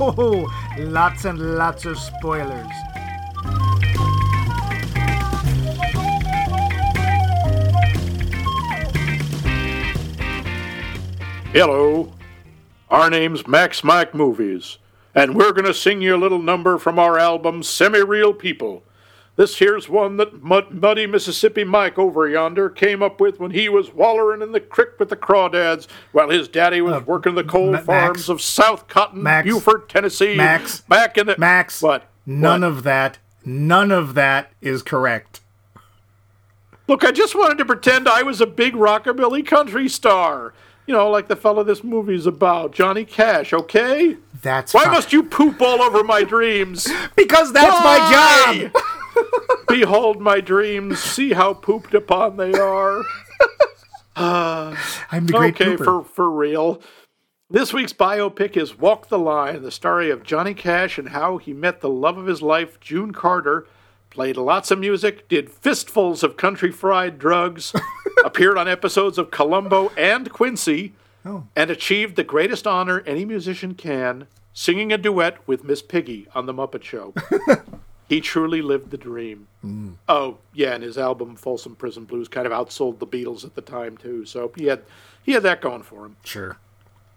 Oh, lots and lots of spoilers. Hello. Our name's Max Mike Movies, and we're going to sing you a little number from our album Semi Real People. This here's one that Mud- Muddy Mississippi Mike over yonder came up with when he was wallering in the creek with the crawdads while his daddy was uh, working the coal Ma- farms Max. of South Cotton, Max. Beaufort, Tennessee. Max. Back in the. Max, What? None What? of that, none of that is correct. Look, I just wanted to pretend I was a big rockabilly country star. You know, like the fellow this movie's about, Johnny Cash, okay? That's Why must you poop all over my dreams? because that's my job. Behold my dreams, see how pooped upon they are. Uh, I'm the great okay, pooper. for, for real. This week's biopic is Walk the Line, the story of Johnny Cash and how he met the love of his life, June Carter, played lots of music, did fistfuls of country fried drugs, appeared on episodes of Columbo and Quincy, oh. and achieved the greatest honor any musician can, singing a duet with Miss Piggy on The Muppet Show. he truly lived the dream. Oh, yeah, and his album Folsom Prison Blues kind of outsold the Beatles at the time, too, so he had, he had that going for him. Sure.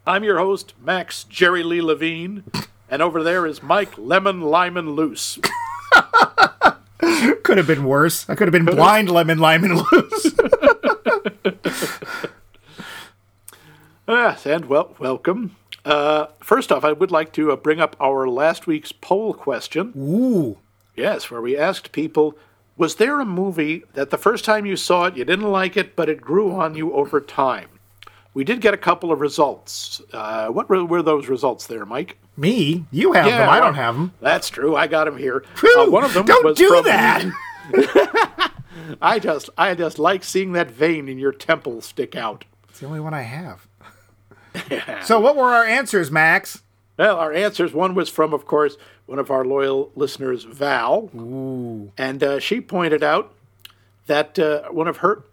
I'm your host, Max Jerry Lee Levine, and over there is Mike Lemon Lyman Loose. Could have been worse. I could have been blind lemon Lyman loose. Yes, and well, welcome. Uh, first off, I would like to uh, bring up our last week's poll question. Ooh. Yes, where we asked people, was there a movie that the first time you saw it, you didn't like it, but it grew on you over time? We did get a couple of results. Uh, what were, were those results there, Mike? Me? You have them. I don't have them. That's true. I got them here. Uh, one of them don't was do from that. I just, I just like seeing that vein in your temple stick out. It's the only one I have. so, what were our answers, Max? Well, our answers. One was from, of course, one of our loyal listeners, Val, and uh, she pointed out that uh, one of her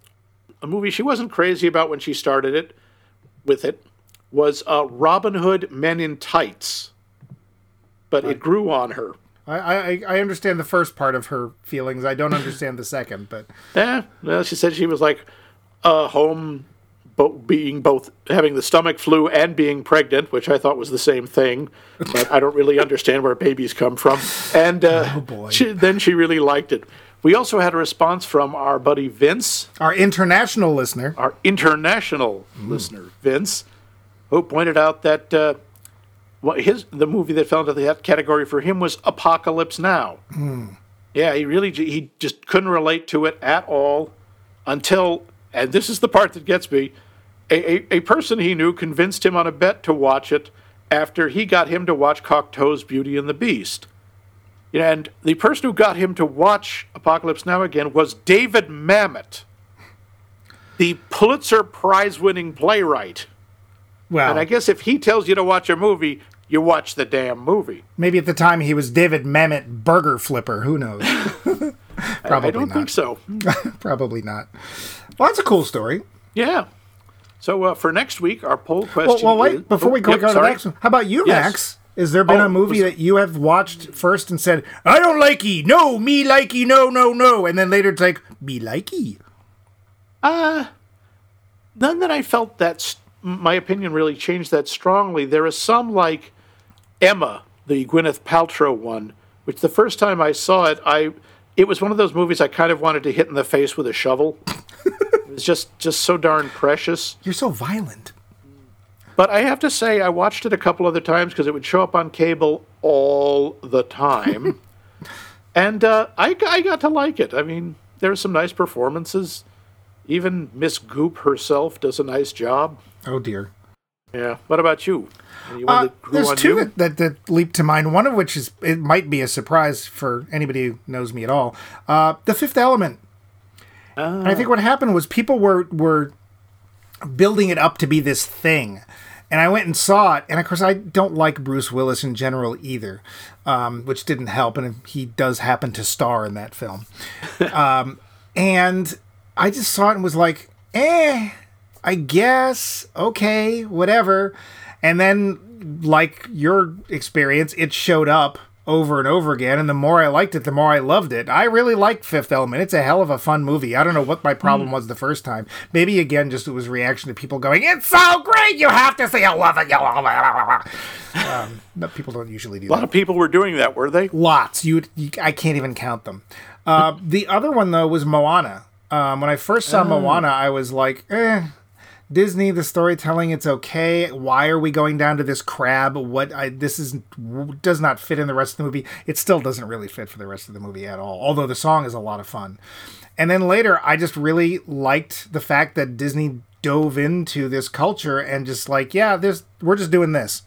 a movie she wasn't crazy about when she started it with it was uh, Robin Hood Men in Tights, but it grew on her. I, I I understand the first part of her feelings. I don't understand the second, but Yeah, well, she said she was like a home, being both having the stomach flu and being pregnant, which I thought was the same thing. But I don't really understand where babies come from. And uh, boy. she, then she really liked it. We also had a response from our buddy Vince, our international listener. our international listener Vince, who pointed out that uh, what his the movie that fell into that category for him was Apocalypse Now. Yeah, he really he just couldn't relate to it at all until, and this is the part that gets me, a, a, a person he knew convinced him on a bet to watch it after he got him to watch Cocteau's Beauty and the Beast. And the person who got him to watch Apocalypse Now again was David Mamet, the Pulitzer Prize winning playwright. Well, And I guess if he tells you to watch a movie, you watch the damn movie. maybe at the time he was David Mamet Burger Flipper. Who knows? Probably I don't not. think so. Probably not. Well, that's a cool story. Yeah. So uh, for next week, our poll question. well wait. is- Before we Oh, go, yep, go to the next one, how about you, Yes. Max? Has there been Oh, a movie was- that you have watched first and said, "I don't like likey, no, me like likey, no, no, no," and then later it's like, "Me like likey"? Uh, none that I felt that s- my opinion really changed that strongly. There is some like Emma, the Gwyneth Paltrow one, which the first time I saw it, I it was one of those movies I kind of wanted to hit in the face with a shovel. Was just just so darn precious. You're so violent. But I have to say, I watched it a couple other times because it would show up on cable all the time. and uh, I, I got to like it. I mean, there's some nice performances. Even Miss Goop herself does a nice job. Oh dear. Yeah. What about you? Uh, there's two you? that, that, that leap to mind. One of which is it might be a surprise for anybody who knows me at all. Uh, the Fifth Element. And I think what happened was people were were building it up to be this thing, and I went and saw it. And of course, I don't like Bruce Willis in general either, um, which didn't help. And he does happen to star in that film. um, and I just saw it and was like, eh. I guess, okay, whatever. And then, like your experience, it showed up over and over again. And the more I liked it, the more I loved it. I really liked Fifth Element. It's a hell of a fun movie. I don't know what my problem was the first time. Maybe, again, just it was reaction to people going, It's so great! You have to see it. Love it. You love it. Um, but people don't usually do A lot that. of people were doing that, were they? Lots. You, you I can't even count them. Uh, the other one though was Moana. Um, when I first saw Moana, I was like, eh. Disney, the storytelling, it's okay. Why are we going down to this crab? What I this is does not fit in the rest of the movie. It still doesn't really fit for the rest of the movie at all. Although the song is a lot of fun. And then later, I just really liked the fact that Disney dove into this culture and just like, yeah, this we're just doing this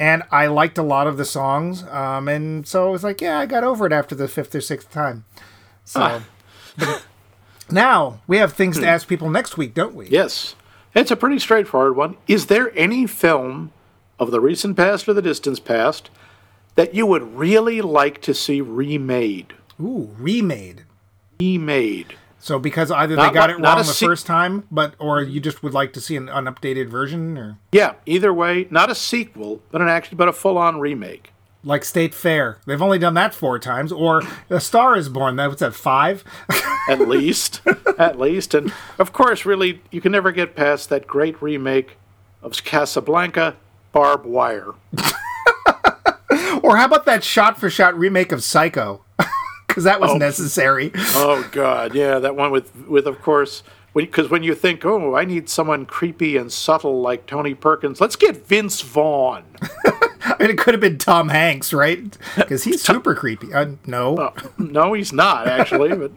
and I liked a lot of the songs. Um, and so I was like, yeah, I got over it after the fifth or sixth time. So but now we have things to ask people next week, don't we? Yes. It's a pretty straightforward one. Is there any film of the recent past or the distant past that you would really like to see remade? Ooh, remade. Remade. So because either Not they got it wrong the se- first time, but or you just would like to see an unupdated version, or Yeah, either way, not a sequel, but an actually but a full-on remake. Like State Fair. They've only done that four times. Or A Star Is Born. That was at five. At least, at least, and of course, really, you can never get past that great remake of Casablanca, Barb Wire. or how about that shot-for-shot remake of Psycho? Because that was oh. necessary. Oh God, yeah, that one with with of course because when, you think, oh, I need someone creepy and subtle like Tony Perkins, let's get Vince Vaughn. I mean, it could have been Tom Hanks, right? Because he's super creepy. Uh, no. no, he's not actually, but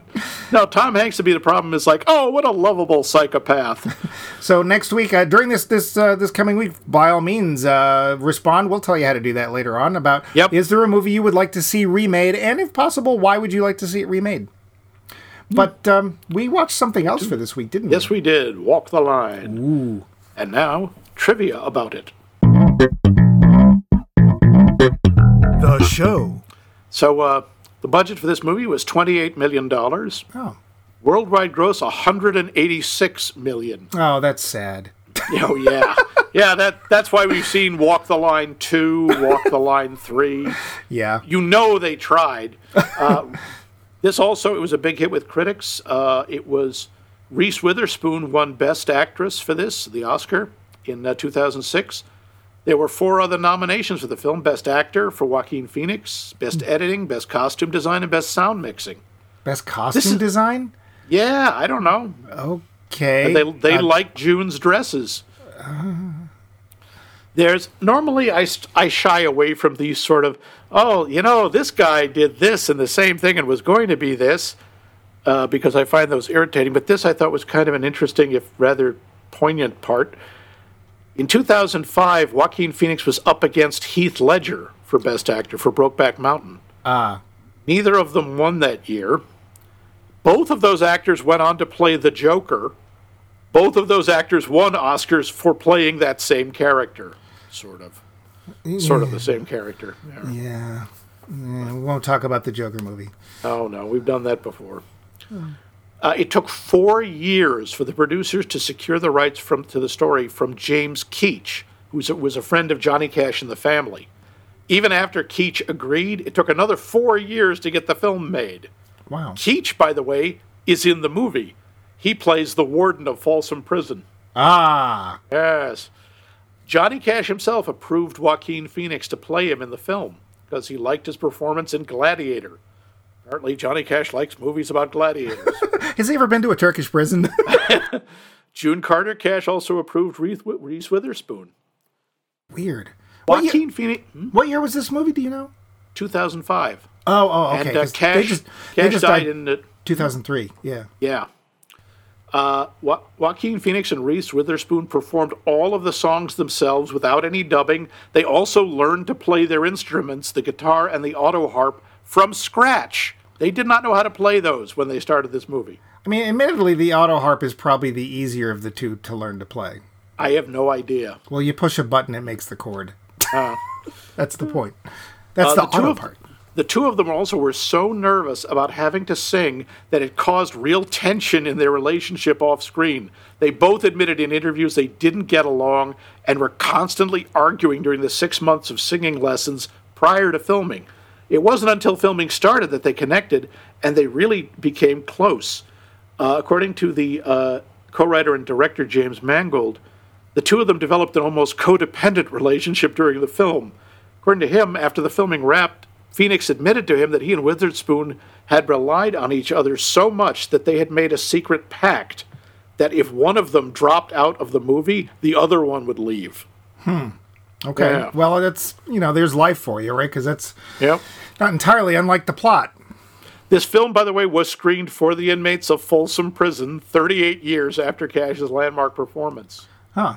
no, Tom Hanks would be the problem. Is like, oh, what a lovable psychopath. So next week, uh, during this this uh, this coming week, by all means, uh, respond. We'll tell you how to do that later on. About Yep. is there a movie you would like to see remade, and if possible, why would you like to see it remade? But um, we watched something else for this week, didn't we? yes, we did. Walk the line. Ooh. And now trivia about it. The show. So uh, the budget for this movie was twenty-eight million dollars. Oh, Worldwide gross one hundred and eighty-six million. oh, that's sad. Oh yeah, yeah. That that's why we've seen Walk the Line two, Walk the Line three. Yeah. You know they tried. Uh, this also it was a big hit with critics. Uh, it was Reese Witherspoon won Best Actress for this, the Oscar, in uh, 2006. There were four other nominations for the film: Best Actor for Joaquin Phoenix, Best Editing, Best Costume Design, and Best Sound Mixing. Best costume is- design. Yeah, I don't know. Okay. They they Uh, like June's dresses. There's normally I, I shy away from these sort of oh you know this guy did this and the same thing and was going to be this uh, because I find those irritating. But this I thought was kind of an interesting if rather poignant part. In 2005, Joaquin Phoenix was up against Heath Ledger for Best Actor for Brokeback Mountain. Ah. Neither of them won that year. Both of those actors went on to play the Joker. Both of those actors won Oscars for playing that same character, sort of. Sort of the same character. Yeah. yeah. Yeah, We won't talk about the Joker movie. Oh, no, we've done that before. Uh, it took four years for the producers to secure the rights from to the story from James Keach, who was a, was a friend of Johnny Cash and the family. Even after Keach agreed, it took another four years to get the film made. Wow. Keach, by the way, is in the movie. He plays the warden of Folsom Prison. Ah. Yes. Johnny Cash himself approved Joaquin Phoenix to play him in the film because he liked his performance in Gladiator. Apparently, Johnny Cash likes movies about gladiators. Has he ever been to a Turkish prison? June Carter Cash also approved Reese, Witherspoon. Weird. What year, Joaquin Phoenix, hmm? what year was this movie? Do you know? 2005. Oh, oh, okay. and uh, Cash, they just, they just died died in the, 2003. Yeah. Yeah. Uh, jo- Joaquin Phoenix and Reese Witherspoon performed all of the songs themselves without any dubbing. They also learned to play their instruments, the guitar and the auto harp, from scratch. They did not know how to play those when they started this movie. I mean, admittedly, the auto harp is probably the easier of the two to learn to play. I have no idea. Well, you push a button, it makes the chord. Uh, That's the point. That's Uh, the, the auto of- part. The two of them also were so nervous about having to sing that it caused real tension in their relationship off screen. They both admitted in interviews they didn't get along and were constantly arguing during the six months of singing lessons prior to filming. It wasn't until filming started that they connected and they really became close. Uh, according to the uh, co writer and director James Mangold, the two of them developed an almost codependent relationship during the film. According to him, after the filming wrapped, Phoenix admitted to him that he and Witherspoon had relied on each other so much that they had made a secret pact that if one of them dropped out of the movie, the other one would leave. Okay. Yeah. Well, that's you know, there's life for you, right? Because that's Yep. not entirely unlike the plot. This film, by the way, was screened for the inmates of Folsom Prison 38 years after Cash's landmark performance. Huh.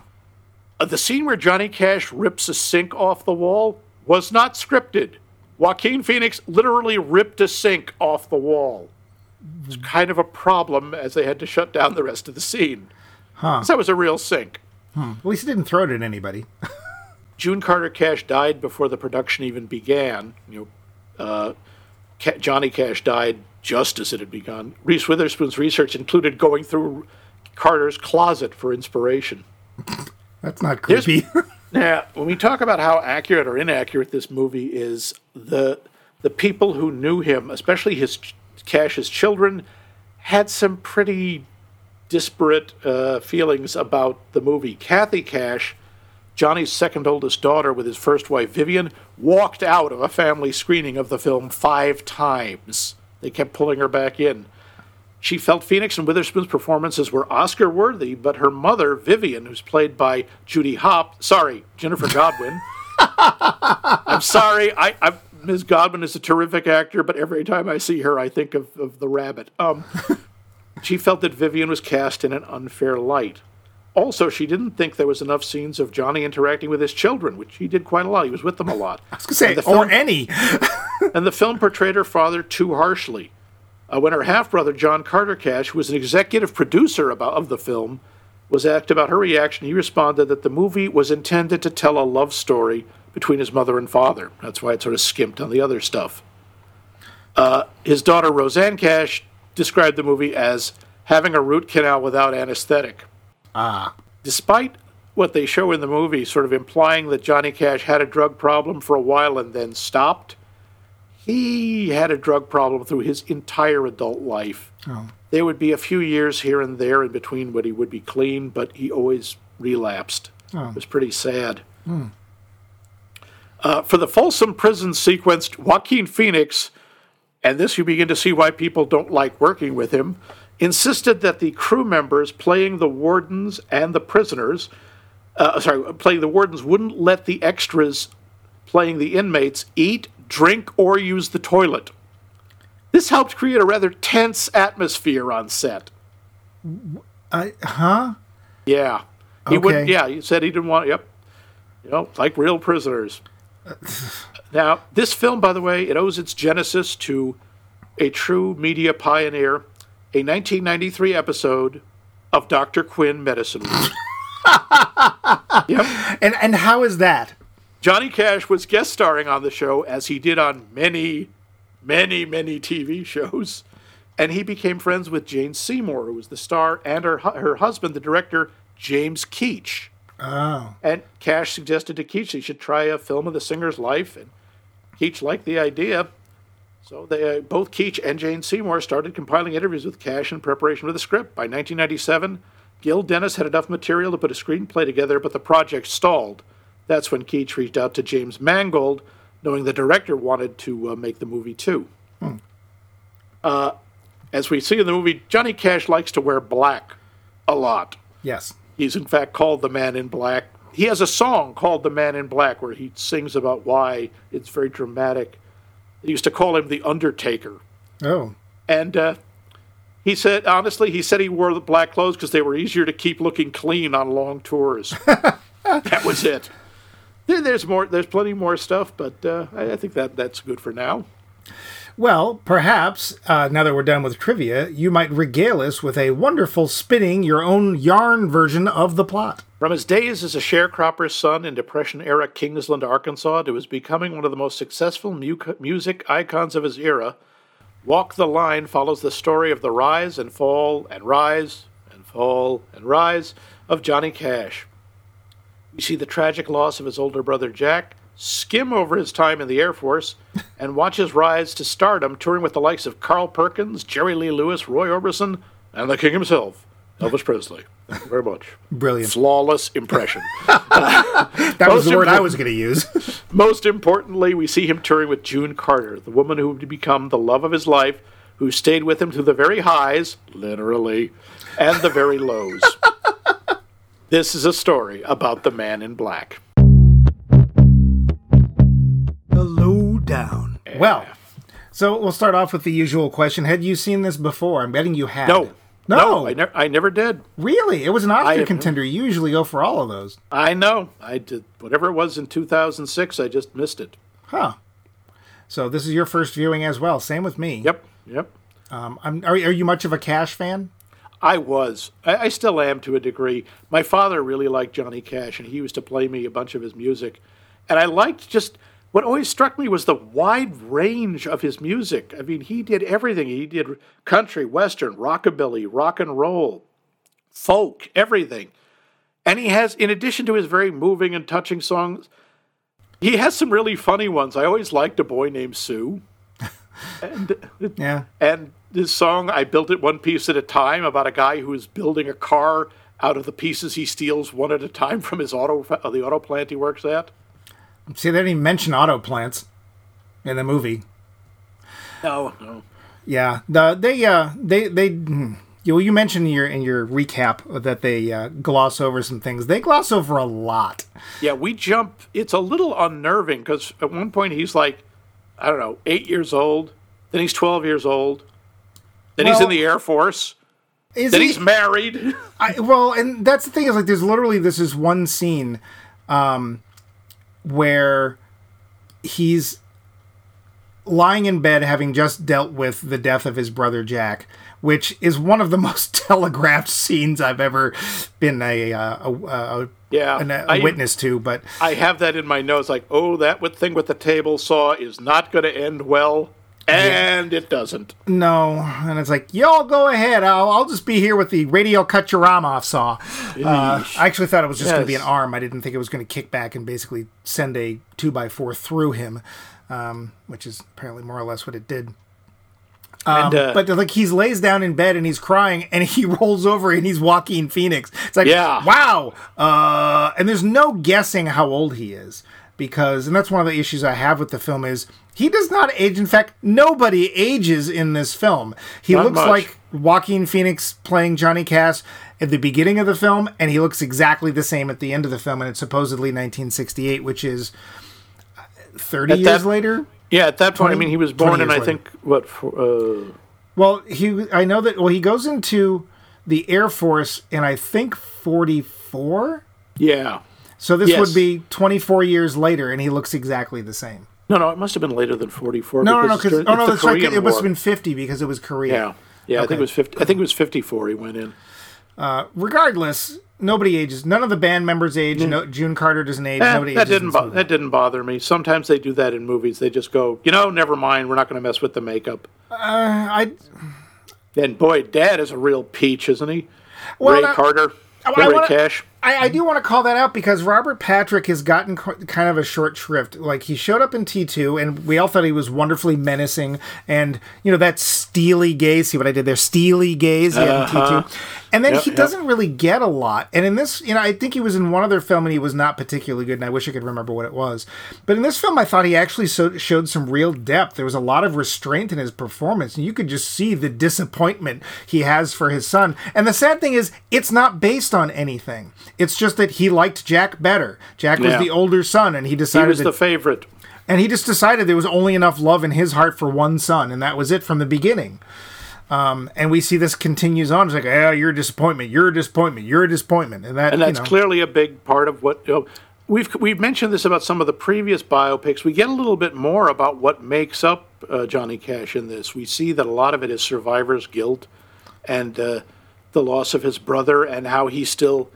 Uh, the scene where Johnny Cash rips a sink off the wall was not scripted. Joaquin Phoenix literally ripped a sink off the wall. It's kind of a problem as they had to shut down the rest of the scene. Huh. 'Cause that was a real sink. At least he didn't throw it at anybody. June Carter Cash died before the production even began. You know, uh, Ca- Johnny Cash died just as it had begun. Reese Witherspoon's research included going through Carter's closet for inspiration. That's not creepy. Now, when we talk about how accurate or inaccurate this movie is, the the people who knew him, especially his ch- Cash's children, had some pretty disparate uh, feelings about the movie. Kathy Cash, Johnny's second oldest daughter, with his first wife Vivian, walked out of a family screening of the film five times. They kept pulling her back in. She felt Phoenix and Witherspoon's performances were Oscar worthy, but her mother, Vivian, who's played by Judy Hop, sorry, Ginnifer Goodwin. I'm sorry, I, I Ms. Goodwin is a terrific actor, but every time I see her, I think of, of the rabbit. Um, she felt that Vivian was cast in an unfair light. Also, she didn't think there was enough scenes of Johnny interacting with his children, which he did quite a lot. He was with them a lot. I was gonna say, And the or any. and the film portrayed her father too harshly. Uh, when her half brother, John Carter Cash, who was an executive producer about, of the film, was asked about her reaction, he responded that the movie was intended to tell a love story between his mother and father. That's why it sort of skimped on the other stuff. Uh, his daughter, Rosanne Cash, described the movie as having a root canal without anesthetic. Ah. Despite what they show in the movie, sort of implying that Johnny Cash had a drug problem for a while and then stopped, he had a drug problem through his entire adult life. Oh. There would be a few years here and there in between when he would be clean, but he always relapsed. Oh. It was pretty sad. Uh, for the Folsom Prison sequence, Joaquin Phoenix, and this you begin to see why people don't like working with him, insisted that the crew members playing the wardens and the prisoners, uh, sorry, playing the wardens wouldn't let the extras playing the inmates eat, drink, or use the toilet. This helped create a rather tense atmosphere on set. I, huh? Yeah. He wouldn't, yeah, he said he didn't want, yep. You know, like real prisoners. now, this film, by the way, it owes its genesis to a true media pioneer, a 1993 episode of Dr. Quinn Medicine Week. yep. And and how is that? Johnny Cash was guest starring on the show as he did on many, many, many TV shows. And he became friends with Jane Seymour, who was the star, and her, her husband, the director, James Keach. Oh. And Cash suggested to Keach he should try a film of the singer's life, and Keach liked the idea. So they, uh, both Keach and Jane Seymour started compiling interviews with Cash in preparation for the script. By 1997, Gil Dennis had enough material to put a screenplay together, but the project stalled. That's when Keach reached out to James Mangold, knowing the director wanted to uh, make the movie too. Uh, as we see in the movie, Johnny Cash likes to wear black a lot. Yes. He's in fact called the Man in Black. He has a song called The Man in Black where he sings about why it's very dramatic. They used to call him the Undertaker. Oh. And uh, he said, honestly, he said he wore the black clothes because they were easier to keep looking clean on long tours. that was it. There, there's more. There's plenty more stuff, but uh, I, I think that that's good for now. Well, perhaps, uh, now that we're done with trivia, you might regale us with a wonderful spinning your own yarn version of the plot. From his days as a sharecropper's son in Depression era Kingsland, Arkansas, to his becoming one of the most successful mu- music icons of his era, Walk the Line follows the story of the rise and fall and rise and fall and rise of Johnny Cash. We see the tragic loss of his older brother Jack, skim over his time in the Air Force, and watch his rise to stardom touring with the likes of Carl Perkins, Jerry Lee Lewis, Roy Orbison, and the King himself, Elvis Presley. Thank you very much. Brilliant. Flawless impression. That was the word I was going to use. Most importantly, we see him touring with June Carter, the woman who would become the love of his life, who stayed with him through the very highs, literally, and the very lows. this is a story about the man in black. the lowdown. Well, so we'll start off with the usual question. Had you seen this before? I'm betting you had. No. No. I, ne- I never did. really? It was an Oscar contender. You usually go for all of those. I know. I did whatever it was in 2006. I just missed it. Huh. So this is your first viewing as well. Same with me. Yep. Yep. Um, I'm, are, are you much of a Cash fan? I was. I, I still am to a degree. My father really liked Johnny Cash, and he used to play me a bunch of his music. And I liked just what always struck me was the wide range of his music. I mean, he did everything. He did country, western, rockabilly, rock and roll, folk, everything. And he has, in addition to his very moving and touching songs, he has some really funny ones. I always liked a boy named Sue. and Yeah. and this song, I built it one piece at a time about a guy who is building a car out of the pieces he steals one at a time from his auto uh, the auto plant he works at. See, they didn't even mention auto plants in the movie. No, no. Yeah. The they uh they they hmm, you you mentioned in your in your recap that they uh, gloss over some things. They gloss over a lot. Yeah, we jump. It's a little unnerving because at one point he's like, I don't know, eight years old. Then he's twelve years old. Then he's in the Air Force. Is Then he- he's married. I, well, and that's the thing is like there's literally this is one scene um, where he's lying in bed having just dealt with the death of his brother Jack, which is one of the most telegraphed scenes I've ever been a uh, a, a, Yeah, an- a I- witness to. But I have that in my notes. Like, oh, that thing with the table saw is not going to end well, and it doesn't. no, and it's like y'all go ahead. I'll, I'll just be here with the radial cut your arm off saw. Uh, I actually thought it was just going to be an arm. I didn't think it was going to kick back and basically send a two by four through him, um, which is apparently more or less what it did. and uh, But like he's lays down in bed and he's crying and he rolls over and he's Joaquin Phoenix. It's like Yeah. wow. Uh, and there's no guessing how old he is because and that's one of the issues I have with the film is he does not age. In fact, nobody ages in this film. He Not looks much. like Joaquin Phoenix playing Johnny Cash at the beginning of the film, and he looks exactly the same at the end of the film. And it's supposedly 1968, which is uh, 30 At years that- later. yeah, at that point, I mean, he was born in I later. think what for, uh, Well, he I know that well he goes into the Air Force in I think 44. yeah. So this Yes. would be 24 years later and he looks exactly the same. No, no, it must have been later than forty-four. No, no, no, because oh no, that's right. It must have been 50 because it was Korea. Yeah, yeah. I think it was fifty. I think it was fifty-four. He went in. Uh, regardless, nobody ages. None of the band members age. Mm. No, June Carter doesn't age. Eh, nobody that ages. didn't bo- that didn't bother me. Sometimes they do that in movies. They just go, you know, never mind. We're not going to mess with the makeup. Uh, I And boy, Dad is a real peach, isn't he? Well, Ray Carter, I- I Ray wanna- Cash. I, I do want to call that out because Robert Patrick has gotten kind of a short shrift. Like he showed up in T two, and we all thought he was wonderfully menacing, and you know that steely gaze. See what I did there? Steely gaze. Yeah, in T two. Uh-huh. And then Yep, he yep. doesn't really get a lot. And in this, you know, I think he was in one other film and he was not particularly good. And I wish I could remember what it was. But in this film, I thought he actually so, showed some real depth. There was a lot of restraint in his performance, and you could just see the disappointment he has for his son. And the sad thing is, it's not based on anything. It's just that he liked Jack better. Jack was Yeah. the older son, and he decided He was that the favorite. and he just decided there was only enough love in his heart for one son, and that was it from the beginning. Um, and we see this continues on. It's like, yeah, you're a disappointment. You're a disappointment. You're a disappointment, and that And that's you know, clearly a big part of what you know, we've we've mentioned this about some of the previous biopics. We get a little bit more about what makes up uh, Johnny Cash in this. We see that a lot of it is survivor's guilt and uh, the loss of his brother, and how he still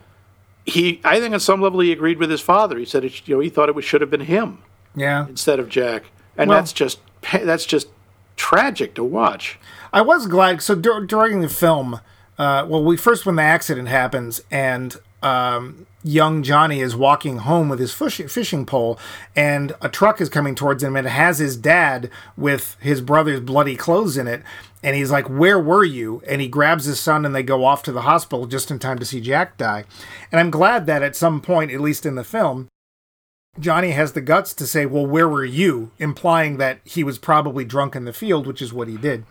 he, I think, on some level, he agreed with his father. He said, it, you know, he thought it was, should have been him Yeah. instead of Jack, and Well- that's just that's just tragic to watch. I was glad. So dur- during the film, uh, well, we first when the accident happens and um, young Johnny is walking home with his fish- fishing pole, and a truck is coming towards him, and it has his dad with his brother's bloody clothes in it, and he's like, "Where were you?" And he grabs his son, and they go off to the hospital just in time to see Jack die. And I'm glad that at some point, at least in the film. Johnny has the guts to say, Well, where were you? implying that he was probably drunk in the field, which is what he did.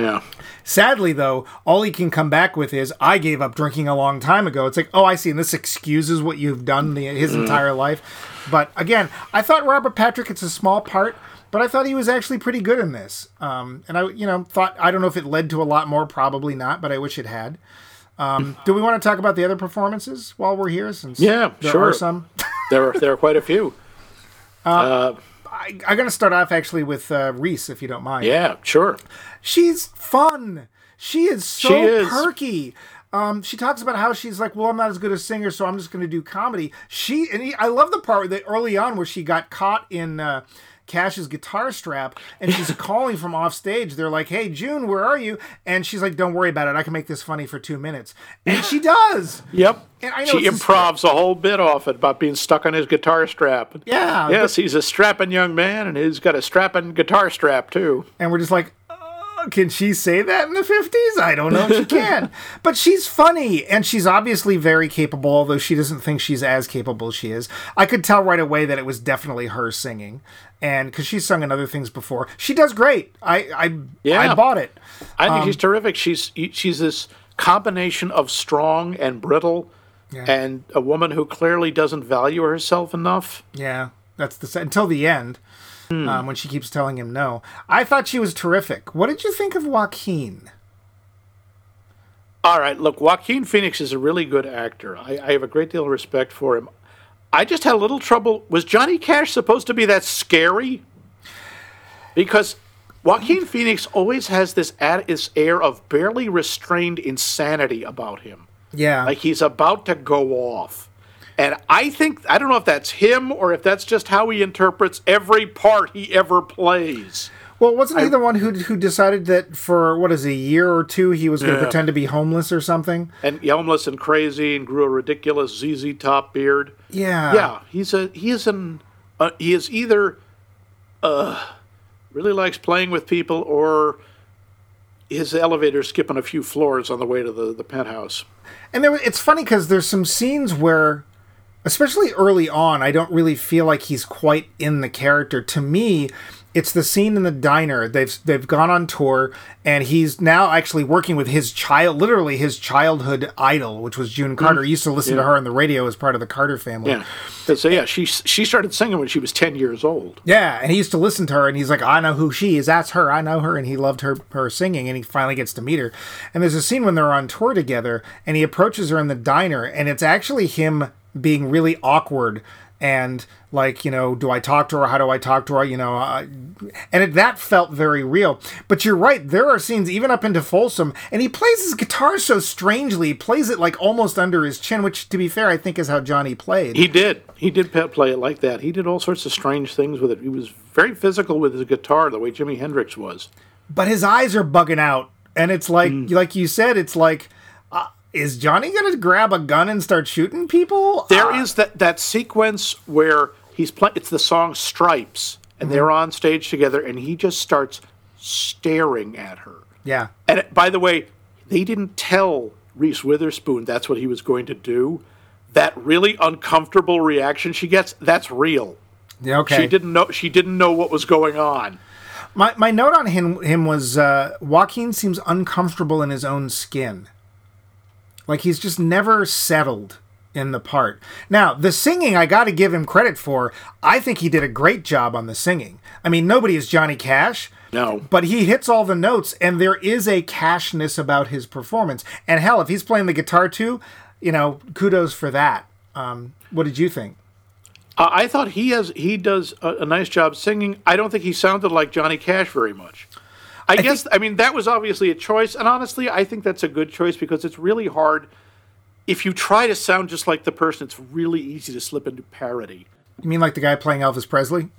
Yeah, Sadly, though, all he can come back with is, I gave up drinking a long time ago. It's like, oh, I see. And this excuses what you've done the, his entire life. But again, I thought Robert Patrick, it's a small part, but I thought he was actually pretty good in this. Um, and I, you know, thought, I don't know if it led to a lot more, probably not, but I wish it had. Um, do we want to talk about the other performances while we're here? Since Yeah, there sure. are some. there are there are quite a few. I, I'm going to start off actually with uh, Reese, if you don't mind. Yeah, sure. She's fun. She is so She is. perky. Um, she talks about how she's like, well, I'm not as good a singer, so I'm just going to do comedy. She and he, I love the part that early on where she got caught in uh, Cash's guitar strap, and she's calling from off stage. They're like, "Hey, June, where are you?" And she's like, "Don't worry about it. I can make this funny for two minutes." And she does. Yep. And I know She it's a- a whole bit off it about being stuck on his guitar strap. Yeah. Yes, he's a strapping young man, and he's got a strapping guitar strap too. and we're just like, can she say that in the 50s? I don't know if she can. but she's funny, and she's obviously very capable, although she doesn't think she's as capable as she is. I could tell right away that it was definitely her singing, and because she's sung in other things before, she does great. I I, Yeah. I bought it. I think Um, she's terrific. She's she's this combination of strong and brittle, and a woman who clearly doesn't value herself enough. Yeah, that's the until the end. Um, when she keeps telling him no, I thought she was terrific. What did you think of Joaquin? All right, look, Joaquin Phoenix is a really good actor. I, I have a great deal of respect for him. I just had a little trouble. Was Johnny Cash supposed to be that scary? Because Joaquin Phoenix always has this, ad, this air of barely restrained insanity about him. Yeah, Like he's about to go off. And I think, I don't know if that's him or if that's just how he interprets every part he ever plays. Well, wasn't he the one who who decided that for what is a year or two he was going to Yeah. pretend to be homeless or something? And homeless and crazy and grew a ridiculous ZZ top beard. Yeah. Yeah, he's a he is an uh, he is either uh really likes playing with people or his elevator skipping a few floors on the way to the, the penthouse. And there, it's funny because there's some scenes where, especially early on, I don't really feel like he's quite in the character. To me, it's the scene in the diner. They've they've gone on tour, and he's now actually working with his child, literally his childhood idol, which was June Carter. Mm-hmm. He used to listen to her on the radio as part of the Carter family. Yeah. So yeah, she she started singing when she was 10 years old. Yeah, and he used to listen to her, and he's like, "I know who she is. That's her. I know her." And he loved her her singing, and he finally gets to meet her. And there's a scene when they're on tour together, and he approaches her in the diner, and it's actually him being really awkward and like, you know, do I talk to her? How do I talk to her? You know, uh, and it, that felt very real. But you're right. There are scenes even up into Folsom, and he plays his guitar so strangely. He plays it like almost under his chin, which, to be fair, I think is how Johnny played. He did. He did play it like that. He did all sorts of strange things with it. He was very physical with his guitar, the way Jimi Hendrix was. but his eyes are bugging out and it's like like you said it's like is johnny gonna grab a gun and start shooting people There Uh, is that that sequence where he's playing. It's the song "Stripes," and they're on stage together, and he just starts staring at her. yeah And it- by the way, they didn't tell Reese Witherspoon that's what he was going to do. That really uncomfortable reaction she gets, that's real. yeah okay She didn't know she didn't know what was going on. my, my note on him him was uh joaquin seems uncomfortable in his own skin like he's just never settled in the part now the singing i gotta give him credit for i think he did a great job on the singing i mean nobody is johnny cash No. but he hits all the notes and there is a cashness about his performance and hell if he's playing the guitar too you know kudos for that um, what did you think Uh, I thought he has he does a, a nice job singing. I don't think he sounded like Johnny Cash very much. I, guess I mean that was obviously a choice, and honestly, I think that's a good choice because it's really hard if you try to sound just like the person, it's really easy to slip into parody. You mean like the guy playing Elvis Presley?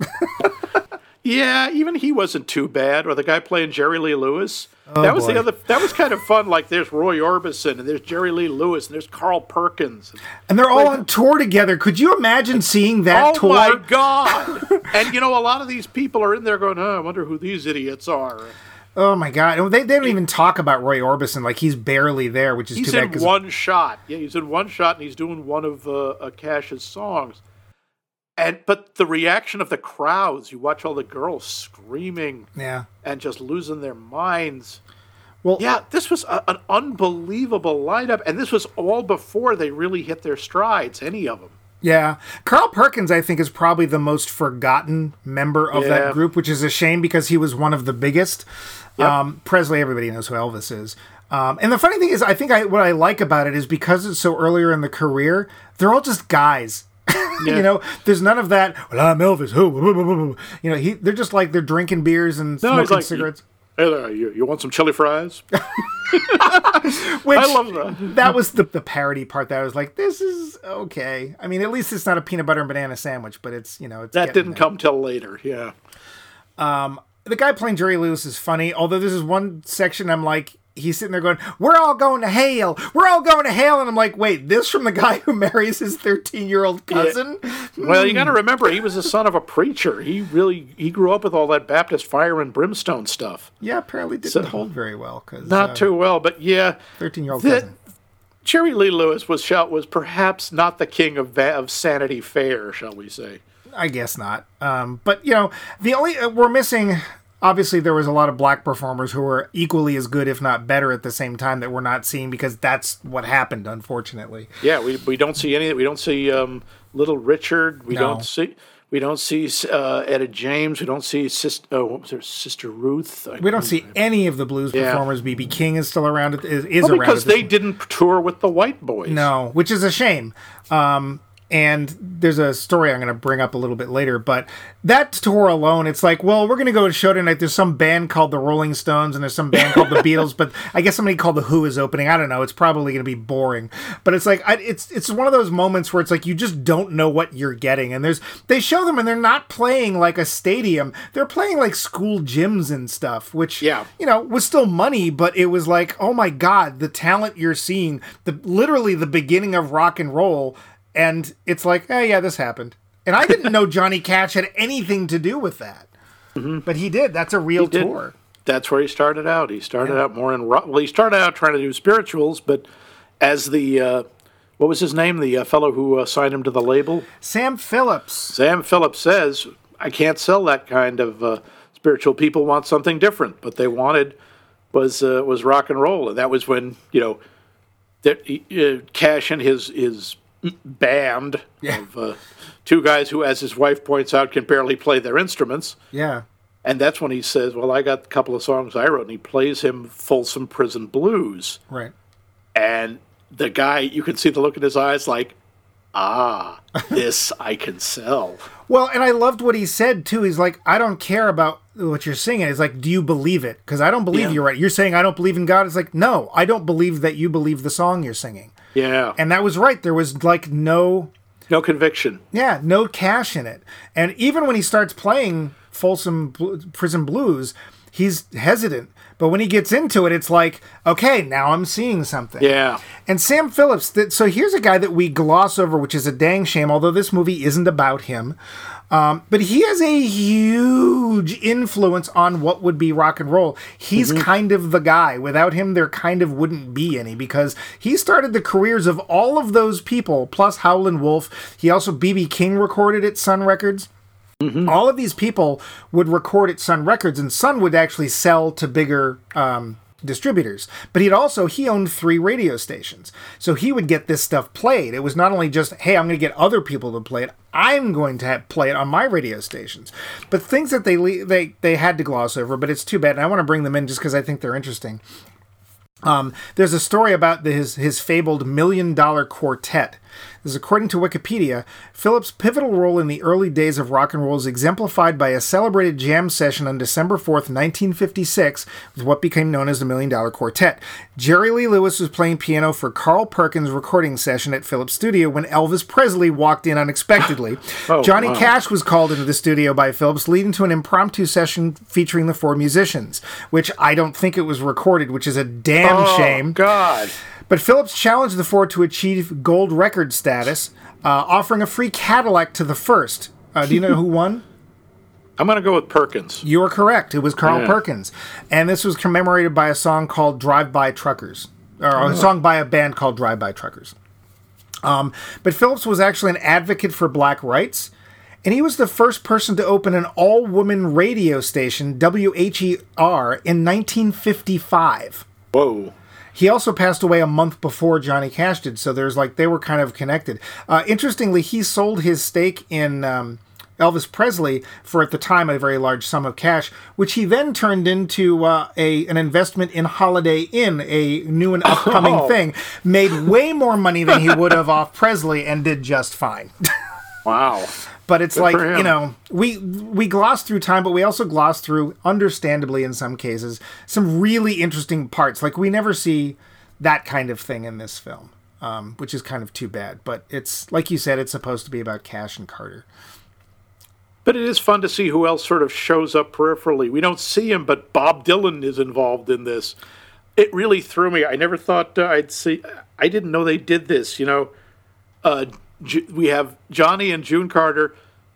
Yeah, even he wasn't too bad. Or the guy playing Jerry Lee Lewis. Oh, that was boy. the other. That was kind of fun. Like there's Roy Orbison and there's Jerry Lee Lewis and there's Carl Perkins. And they're all like, on tour together. Could you imagine seeing that oh tour? Oh my god! and you know, a lot of these people are in there going, "Oh, I wonder who these idiots are." Oh my god! They, they don't even talk about Roy Orbison like he's barely there, which is he's too bad. In one shot. Yeah, he's in one shot, and he's doing one of uh, Cash's songs. And but the reaction of the crowds, you watch all the girls screaming, yeah, and just losing their minds. Well, yeah, this was a, an unbelievable lineup, and this was all before they really hit their strides. Any of them. Yeah, Carl Perkins, I think, is probably the most forgotten member of yeah. that group, which is a shame because he was one of the biggest. Yep. Um, Presley, everybody knows who Elvis is. Um, and the funny thing is, I think I, what I like about it is because it's so earlier in the career, they're all just guys Yeah. you know, there's none of that. Well, I'm Elvis. Who? You know, he. They're just like they're drinking beers and no, smoking like, cigarettes. Hey there, you, you want some chili fries? Which, I love that. That was the, the parody part that I was like, this is okay. I mean, at least it's not a peanut butter and banana sandwich, but it's, you know, it's That didn't there. come till later, yeah. Um, the guy playing Jerry Lewis is funny, although this is one section I'm like, he's sitting there going, "We're all going to Hale. We're all going to Hale." And I'm like, "Wait, this from the guy who marries his 13 year old cousin?" Yeah. Well, you got to remember, he was the son of a preacher. He really he grew up with all that Baptist fire and brimstone stuff. Yeah, apparently didn't so, hold very well because not uh, too well. But yeah, 13 year old cousin. Jerry Lee Lewis was shot was perhaps not the king of of Sanity Fair, shall we say? I guess not. Um, but you know, the only uh, we're missing obviously there was a lot of black performers who were equally as good if not better at the same time that we're not seeing because that's what happened unfortunately yeah we, we don't see any we don't see um, little richard we no. don't see we don't see uh, Etta James. We don't see sister. Oh, what was her sister Ruth? I we don't see any of the blues yeah. performers. BB King is still around. Is, is well, because they didn't tour with the White Boys. No, which is a shame. Um, and there's a story I'm going to bring up a little bit later, but that tour alone, it's like, well, we're going to go to show tonight. There's some band called the Rolling Stones, and there's some band called the Beatles, but I guess somebody called the Who is opening. I don't know. It's probably going to be boring, but it's like I, it's it's one of those moments where it's like you just don't know what you're getting, and there's they show them and they're not playing like a stadium. They're playing like school gyms and stuff, which yeah, you know was still money, but it was like, oh my god, the talent you're seeing, the literally the beginning of rock and roll and it's like, oh yeah, this happened. And I didn't know Johnny Cash had anything to do with that, mm-hmm. but he did. That's a real tour. That's where he started out. He started yeah. out more in rock. Well, he started out trying to do spirituals, but as the uh, what was his name? The uh, fellow who uh, signed him to the label, Sam Phillips. Sam Phillips says, "I can't sell that kind of uh, spiritual. People want something different. What they wanted was uh, was rock and roll, and that was when you know." That uh, Cash and his his band yeah. of uh, two guys who, as his wife points out, can barely play their instruments. Yeah. And that's when he says, Well, I got a couple of songs I wrote, and he plays him Folsom Prison Blues. Right. And the guy, you can see the look in his eyes like, Ah, this I can sell. Well, and I loved what he said too. He's like, I don't care about what you're singing. It's like, do you believe it? Because I don't believe yeah. you're right. You're saying I don't believe in God. It's like, no, I don't believe that you believe the song you're singing. Yeah. And that was right. There was like no no conviction. Yeah, no cash in it. And even when he starts playing Folsom Prison Blues, he's hesitant. But when he gets into it, it's like, okay, now I'm seeing something. Yeah. And Sam Phillips, that, so here's a guy that we gloss over, which is a dang shame, although this movie isn't about him. Um, but he has a huge influence on what would be rock and roll. He's mm-hmm. kind of the guy. Without him, there kind of wouldn't be any because he started the careers of all of those people, plus Howlin' Wolf. He also, B.B. King recorded at Sun Records. Mm-hmm. All of these people would record at Sun Records, and Sun would actually sell to bigger um, distributors. But he'd also he owned three radio stations, so he would get this stuff played. It was not only just hey, I'm going to get other people to play it. I'm going to play it on my radio stations. But things that they they they had to gloss over, but it's too bad. And I want to bring them in just because I think they're interesting. Um, there's a story about the, his his fabled million dollar quartet This is according to Wikipedia. Phillips' pivotal role in the early days of rock and roll is exemplified by a celebrated jam session on December 4th, 1956, with what became known as the Million Dollar Quartet. Jerry Lee Lewis was playing piano for Carl Perkins' recording session at Phillips' studio when Elvis Presley walked in unexpectedly. Oh, Johnny wow. Cash was called into the studio by Phillips, leading to an impromptu session featuring the four musicians, which I don't think it was recorded, which is a damn Oh, shame. God. But Phillips challenged the four to achieve gold record status, uh, offering a free Cadillac to the first. Uh, do you know who won? I'm going to go with Perkins. You are correct. It was Carl Yeah. Perkins. And this was commemorated by a song called Drive By Truckers, or a song by a band called Drive By Truckers. Um, but Phillips was actually an advocate for black rights, and he was the first person to open an all woman radio station, WHER, in 1955. Whoa. He also passed away a month before Johnny Cash did, so there's like they were kind of connected. Uh, interestingly, he sold his stake in um, Elvis Presley for at the time a very large sum of cash, which he then turned into uh, a an investment in Holiday Inn, a new and upcoming Oh. thing. Made way more money than he would have off Presley, and did just fine. Wow. But it's like you know we we gloss through time, but we also gloss through, understandably in some cases, some really interesting parts. Like we never see that kind of thing in this film, um, which is kind of too bad. But it's like you said, it's supposed to be about Cash and Carter. But it is fun to see who else sort of shows up peripherally. We don't see him, but Bob Dylan is involved in this. It really threw me. I never thought uh, I'd see. I didn't know they did this. You know, uh, J- we have Johnny and June Carter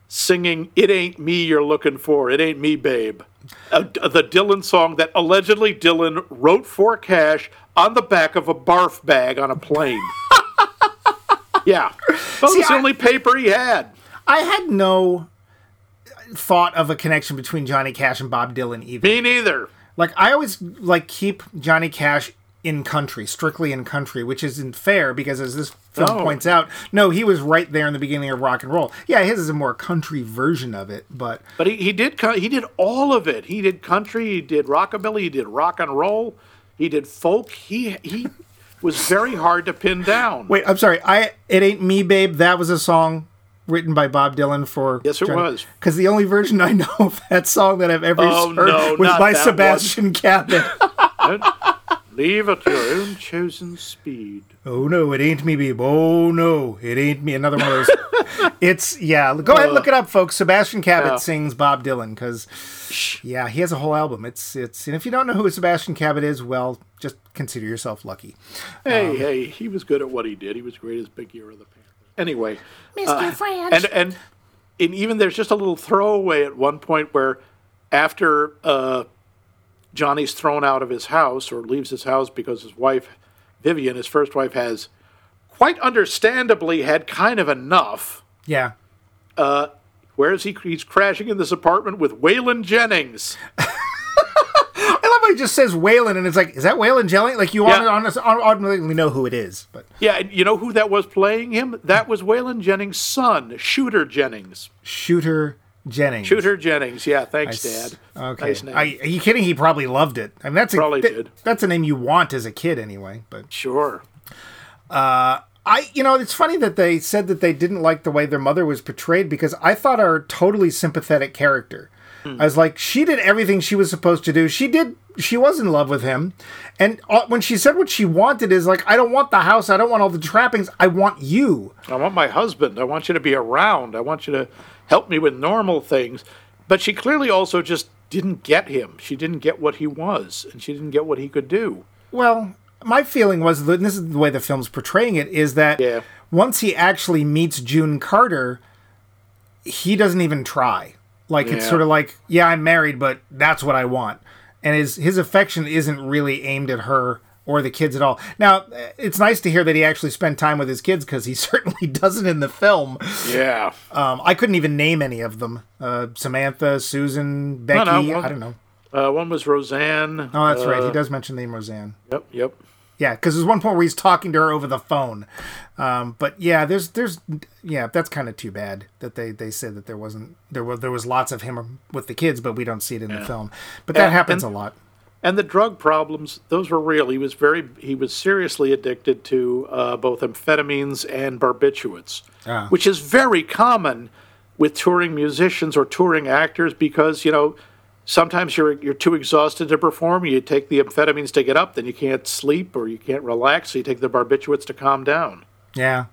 singing "It Ain't Me You're Looking For." It ain't me, babe. Uh, the Dylan song that allegedly Dylan wrote for Cash on the back of a barf bag on a plane. yeah, that was See, the I- only paper he had. I had no thought of a connection between Johnny Cash and Bob Dylan either. Me neither. Like I always like keep Johnny Cash in country, strictly in country, which isn't fair because as this film No. points out, no, he was right there in the beginning of rock and roll. Yeah, his is a more country version of it, but But he, he did he did all of it. He did country, he did rockabilly, he did rock and roll, he did folk. He he was very hard to pin down. wait, I'm sorry. I it ain't me, babe. That was a song written by Bob Dylan for Yes, it was. Because the only version I know of that song that I've ever Oh, heard no, was by Sebastian Cabot. Leave at your own chosen speed. Oh no, it ain't me, babe. Oh no, it ain't me. Another one of those. it's yeah. Go ahead, and look it up, folks. Sebastian Cabot Yeah. sings Bob Dylan because yeah, he has a whole album. It's it's and if you don't know who Sebastian Cabot is, well, just consider yourself lucky. Hey, hey, he was good at what he did. He was great as Bagheera the Panther. Anyway, Mr. French. and and and even there's just a little throwaway at one point where after uh, Johnny's thrown out of his house or leaves his house because his wife Vivian, his first wife, has quite understandably had kind of enough. Yeah. Uh, where is he? He's crashing in this apartment with Waylon Jennings. I love how he just says Waylon, and it's like, is that Waylon Jennings? Like you Yeah. automatically know who it is, but Yeah, and you know who that was playing him? That was Waylon Jennings' son, Shooter Jennings. Shooter Jennings. Shooter Jennings. Yeah, thanks, S- Dad. Okay. Nice name. Are, are you kidding? He probably loved it. I mean, that's a, Probably that- did. That's a name you want as a kid, anyway. But Sure. I, you know, it's funny that they said that they didn't like the way their mother was portrayed because I thought our totally sympathetic character. I was like, she did everything she was supposed to do. She did. She was in love with him, and uh, when she said what she wanted is like, I don't want the house. I don't want all the trappings. I want you. I want my husband. I want you to be around. I want you to help me with normal things. But she clearly also just didn't get him. She didn't get what he was, and she didn't get what he could do. Well, my feeling was that this is the way the film's portraying it is that Yeah. once he actually meets June Carter, he doesn't even try. Like it's sort of like, yeah, I'm married, but that's what I want. And his his affection isn't really aimed at her or the kids at all. Now, it's nice to hear that he actually spent time with his kids because he certainly doesn't in the film. Yeah. Um, I couldn't even name any of them. Uh, Samantha, Susan, Becky. no, well- I don't know. Uh, one was Rosanne. Oh, that's right. He Uh, does mention the name Rosanne. Yep, yep. Yeah, because there's one point where he's talking to her over the phone. Um, but yeah, there's there's yeah, that's kind of too bad that they they said that there wasn't there was there was lots of him with the kids, but we don't see it in the film. But that And- happens and- a lot. And the drug problems, those were real. He was very, he was seriously addicted to uh, both amphetamines and barbiturates, Ah. which is very common with touring musicians or touring actors because you know sometimes you're you're too exhausted to perform. You take the amphetamines to get up, then you can't sleep or you can't relax, so you take the barbiturates to calm down. Yeah.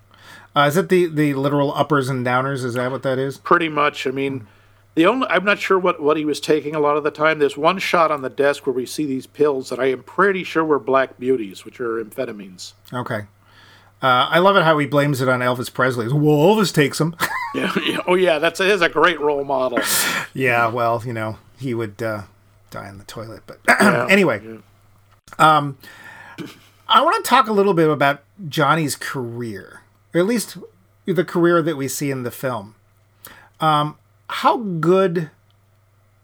Uh, is it the the literal uppers and downers? Is that what that is? Pretty much. I mean, the only I'm not sure what what he was taking a lot of the time. There's one shot on the desk where we see these pills that I am pretty sure were black beauties, which are amphetamines. Okay. Uh, I love it how he blames it on Elvis Presley. Well, Elvis takes them. Yeah. yeah. Oh yeah, that's is a great role model. yeah. Well, you know, he would uh, die in the toilet. But Yeah. anyway, um, I want to talk a little bit about Johnny's career, or at least the career that we see in the film. Um, how good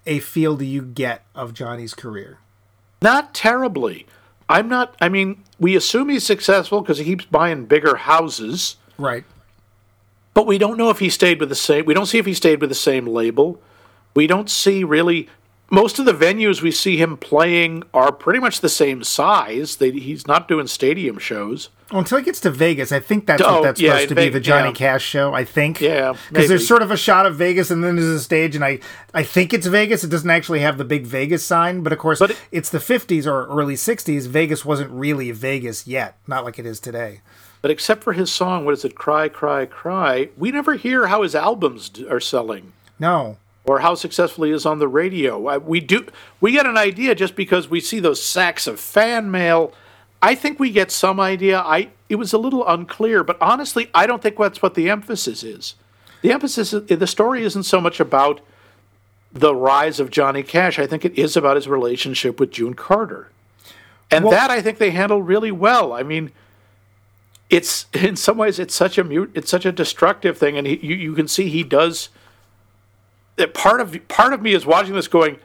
a feel do you get of Johnny's career? Not terribly. I'm not. I mean, we assume he's successful because he keeps buying bigger houses. Right. But we don't know if he stayed with the same. We don't see if he stayed with the same label. We don't see really. Most of the venues we see him playing are pretty much the same size. They, he's not doing stadium shows. Well, until he gets to Vegas, I think that's Oh, what that's yeah, supposed to be the Johnny yeah. Cash show. I think. Yeah, because there's sort of a shot of Vegas and then there's a stage, and I I think it's Vegas. It doesn't actually have the big Vegas sign, but of course, But it- it's the 50s or early 60s. Vegas wasn't really Vegas yet, not like it is today. But except for his song, what is it? Cry, cry, cry. We never hear how his albums are selling. No. or how successful he is on the radio. We do we get an idea just because we see those sacks of fan mail. I think we get some idea. I it was a little unclear, but honestly, I don't think that's what the emphasis is. The emphasis is, the story isn't so much about the rise of Johnny Cash. I think it is about his relationship with June Carter. And Well- that I think they handled really well. I mean, it's in some ways it's such a mute, it's such a destructive thing, and he, you you can see he does. That part of part of me is watching this going,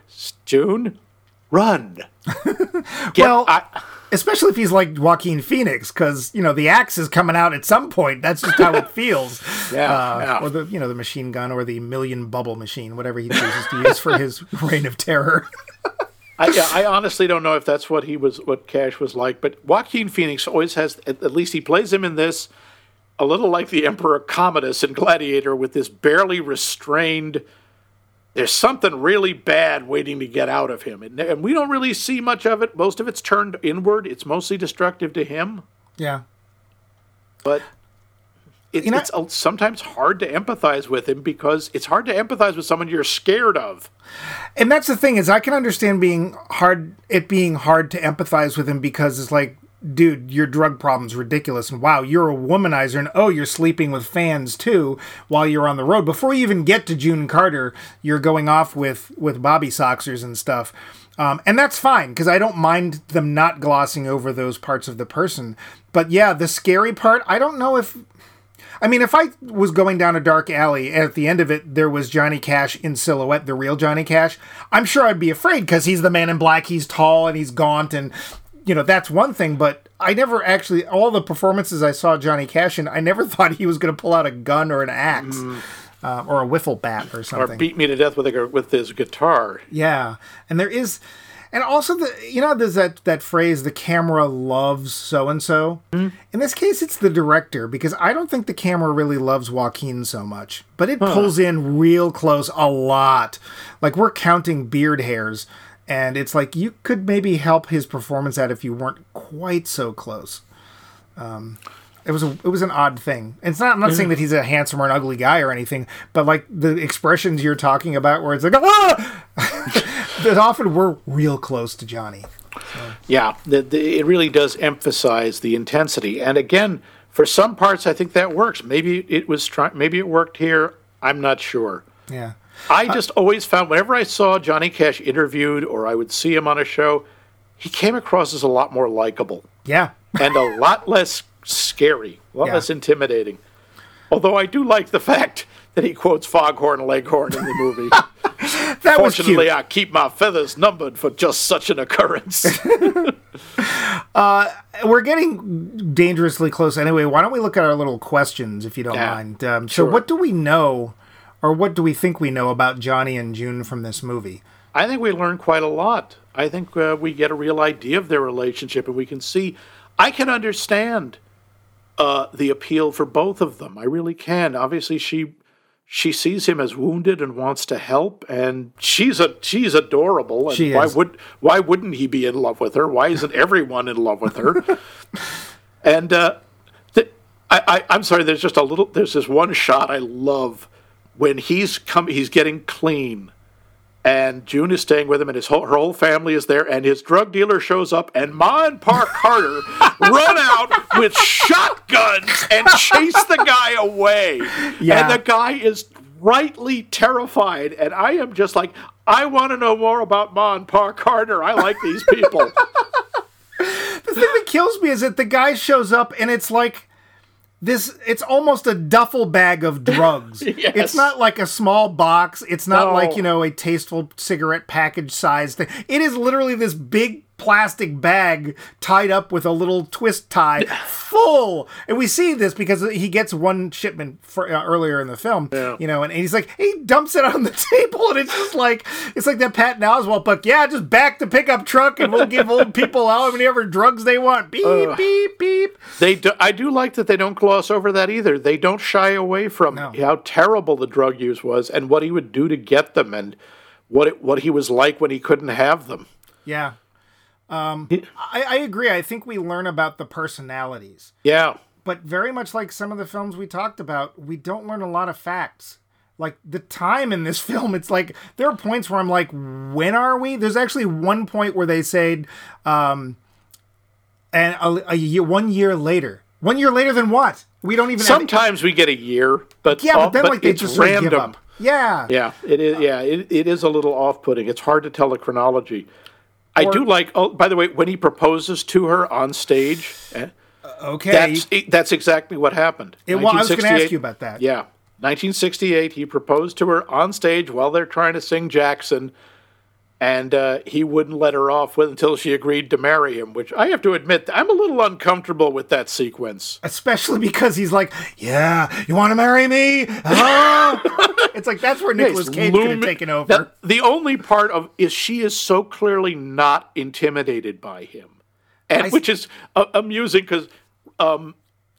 June, run. Get- Well, I, Especially if he's like Joaquin Phoenix, because you know the axe is coming out at some point. That's just how it feels. Yeah, Uh, yeah. Or the you know the machine gun or the million bubble machine, whatever he chooses to use for his reign of terror. I, yeah, I honestly don't know if that's what he was, what Cash was like. But Joaquin Phoenix always has, at, at least he plays him in this, a little like the Emperor Commodus in Gladiator, with this barely restrained. There's something really bad waiting to get out of him, and, and we don't really see much of it. Most of it's turned inward. It's mostly destructive to him, yeah. but. It, You know- it's sometimes hard to empathize with him because it's hard to empathize with someone you're scared of. and that's the thing is I can understand being hard it being hard to empathize with him because it's like dude your drug problem's ridiculous. And wow you're a womanizer and oh you're sleeping with fans too while you're on the road. Before you even get to June Carter you're going off with with Bobby Soxers and stuff. Um, and that's fine because I don't mind them not glossing over those parts of the person. But yeah the scary part I don't know if I mean, if I was going down a dark alley and at the end of it there was Johnny Cash in silhouette, the real Johnny Cash, I'm sure I'd be afraid because he's the man in black, he's tall and he's gaunt, and you know that's one thing. But I never actually all the performances I saw Johnny Cash in, I never thought he was going to pull out a gun or an axe uh, or a wiffle bat or something. Or beat me to death with a, with his guitar. Yeah, and there is, and also the you know there's that that phrase the camera loves so and so. In this case, it's the director because I don't think the camera really loves Joaquin so much, but it pulls in real close a lot. Like we're counting beard hairs, and it's like you could maybe help his performance out if you weren't quite so close. Um, it was a it was an odd thing. It's not I'm not saying that he's a handsome or an ugly guy or anything, but like the expressions you're talking about, where it's like ah, that often we're real close to Johnny. Yeah, the, the, it really does emphasize the intensity. And again, for some parts, I think that works. Maybe it was try- maybe it worked here. I'm not sure. Yeah, I just always found whenever I saw Johnny Cash interviewed or I would see him on a show, he came across as a lot more likable yeah, and a lot less scary, a lot Yeah. less intimidating. Although I do like the fact that he quotes Foghorn Leghorn in the movie. that was cute. Fortunately, I keep my feathers numbered for just such an occurrence. We're getting dangerously close anyway. Why don't we look at our little questions, if you don't Yeah, mind? Um, so, sure. what do we know, or what do we think we know about Johnny and June from this movie? I think we learn quite a lot. I think uh, we get a real idea of their relationship, and we can see. I can understand uh, the appeal for both of them. I really can. Obviously, she she sees him as wounded and wants to help, and she's a she's adorable. And She why is. would why wouldn't he be in love with her? Why isn't everyone in love with her? and uh, th- I, I I'm sorry. There's just a little. There's this one shot I love when he's come. He's getting clean. And June is staying with him, and his whole, her whole family is there. And his drug dealer shows up, and Ma and Pa Carter run out with shotguns and chase the guy away. Yeah. And the guy is rightly terrified. And I am just like, I want to know more about Ma and Pa Carter. I like these people. The thing that kills me is that the guy shows up and it's like this it's almost a duffel bag of drugs. Yes. It's not like a small box. It's not No. like, you know, a tasteful cigarette package size thing. It is literally this big plastic bag tied up with a little twist tie full. And we see this because he gets one shipment for, uh, earlier in the film, Yeah. you know, and, and he's like he dumps it on the table and it's just like it's like that Pat Oswalt book. Yeah, just back the pickup truck and we'll give old people how many ever drugs they want. Beep beep beep. They do, I do like that they don't gloss over that either. They don't shy away from No. how terrible the drug use was and what he would do to get them and what it, what he was like when he couldn't have them. Yeah. Um, I, I agree. I think we learn about the personalities, Yeah. but very much like some of the films we talked about, we don't learn a lot of facts. Like the time in this film, it's like there are points where I'm like, when are we? There's actually one point where they said, um, and a, a year, one year later, one year later than what? We don't even. have, Sometimes we get a year, but yeah, but then like they it's just sort of random. give up. Yeah. Yeah, it is. Yeah, it, it is a little off-putting. It's hard to tell the chronology. I do like. Oh, by the way, when he proposes to her on stage, eh, Okay. that's that's exactly what happened. It- well, I was gonna ask you about that. Yeah, 1968. He proposed to her on stage while they're trying to sing Jackson, and uh, he wouldn't let her off with until she agreed to marry him. Which I have to admit, I'm a little uncomfortable with that sequence. especially because he's like, "Yeah, you want to marry me?" Ah. it's like that's where Nicolas It's Cage could have taken over. The only part of is she is so clearly not intimidated by him, and I- which is uh, amusing because um,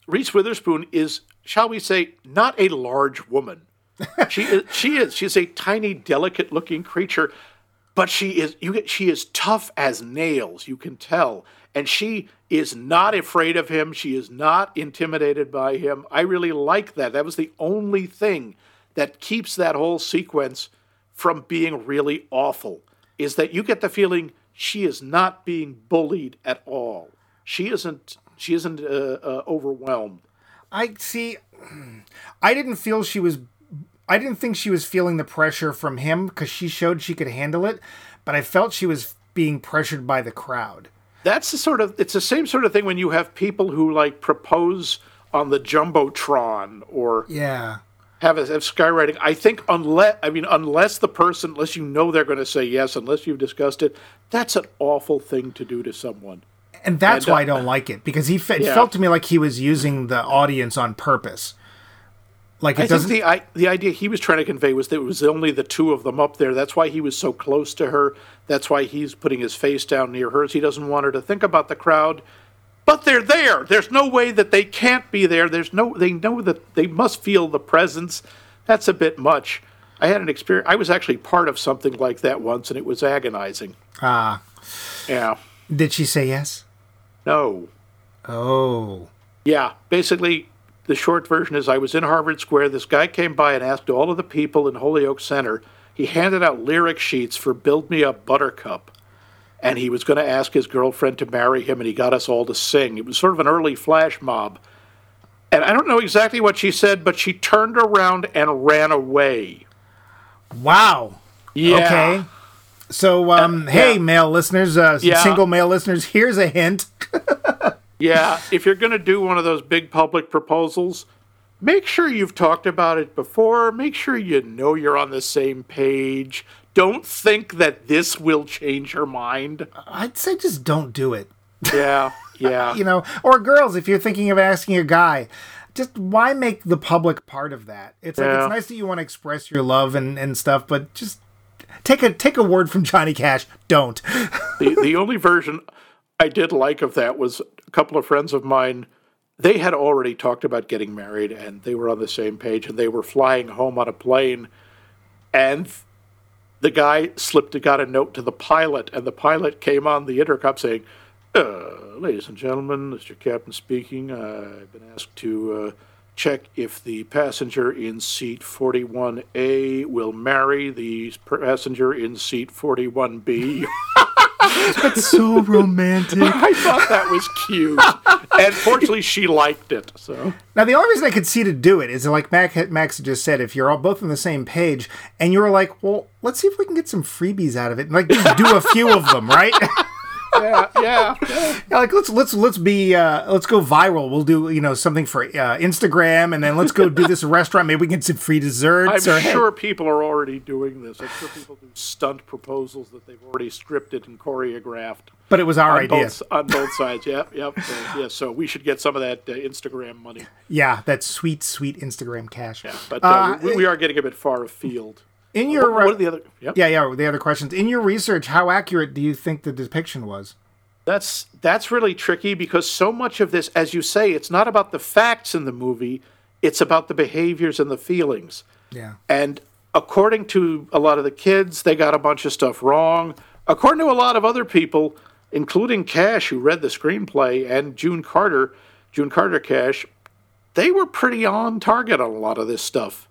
Reese Witherspoon is, shall we say, not a large woman. she is. She is. She's a tiny, delicate-looking creature, but she is. You get. She is tough as nails. You can tell, and she is not afraid of him. She is not intimidated by him. I really like that. That was the only thing that keeps that whole sequence from being really awful. Is that you get the feeling she is not being bullied at all. She isn't. She isn't uh, uh, overwhelmed. I see. I didn't feel she was. I didn't think she was feeling the pressure from him because she showed she could handle it, but I felt she was being pressured by the crowd. That's the sort of it's the same sort of thing when you have people who like propose on the jumbotron or Yeah. have a have skywriting. I think unless I mean unless the person unless you know they're going to say yes unless you've discussed it, that's an awful thing to do to someone. And that's And, uh, why I don't like it because he fe- it Yeah. felt to me like he was using the audience on purpose. Like it I think doesn't. the I, the idea he was trying to convey was that it was only the two of them up there. That's why he was so close to her. That's why he's putting his face down near hers. He doesn't want her to think about the crowd. But they're there. There's no way that they can't be there. There's no they know that they must feel the presence. That's a bit much. I had an experience I was actually part of something like that once and it was agonizing. Ah, Yeah. did she say yes? No. Oh, Yeah, basically, the short version is I was in Harvard Square. This guy came by and asked all of the people in Holyoke Center. He handed out lyric sheets for Build Me Up Buttercup. And he was going to ask his girlfriend to marry him, and he got us all to sing. It was sort of an early flash mob. And I don't know exactly what she said, but she turned around and ran away. wow. Yeah. Okay. So, um, hey, male listeners, uh, Yeah. single male listeners, here's a hint. Yeah, if you're going to do one of those big public proposals, make sure you've talked about it before. Make sure you know you're on the same page. Don't think that this will change your mind. I'd say just don't do it. Yeah, yeah. You know, or girls, if you're thinking of asking a guy, just why make the public part of that? It's like Yeah. it's nice that you want to express your love and, and stuff, but just take a take a word from Johnny Cash. Don't. the the only version I did like of that was a couple of friends of mine. They had already talked about getting married, and they were on the same page, and they were flying home on a plane, and the guy slipped and got a note to the pilot, and the pilot came on the intercom saying, uh, "Ladies and gentlemen, Mr. Captain speaking. I've been asked to." Uh, check if the passenger in seat 41A will marry the passenger in seat 41B. That's so romantic. I thought that was cute. and fortunately, she liked it. So now the only reason I could see to do it is like Max, Max just said, if you're all both on the same page, and you're like, well, let's see if we can get some freebies out of it, and like just do a few of them, right? yeah, yeah, yeah. Like let's let's let's be uh, let's go viral. We'll do you know something for uh, Instagram, and then let's go do this restaurant. Maybe we can get some free desserts. I'm or, sure hey. people are already doing this. I'm sure people do stunt proposals that they've already scripted and choreographed. But it was our on idea both, on both sides. Yep, yep. So, yeah, so we should get some of that uh, Instagram money. Yeah, that sweet, sweet Instagram cash. Yeah, but uh, we, we, are getting a bit far afield. In your what, what are the other? Yep. Yeah, yeah. The other questions in your research, how accurate do you think the depiction was? That's that's really tricky because so much of this, as you say, it's not about the facts in the movie; it's about the behaviors and the feelings. Yeah. And according to a lot of the kids, they got a bunch of stuff wrong. According to a lot of other people, including Cash, who read the screenplay, and June Carter, June Carter Cash, they were pretty on target on a lot of this stuff.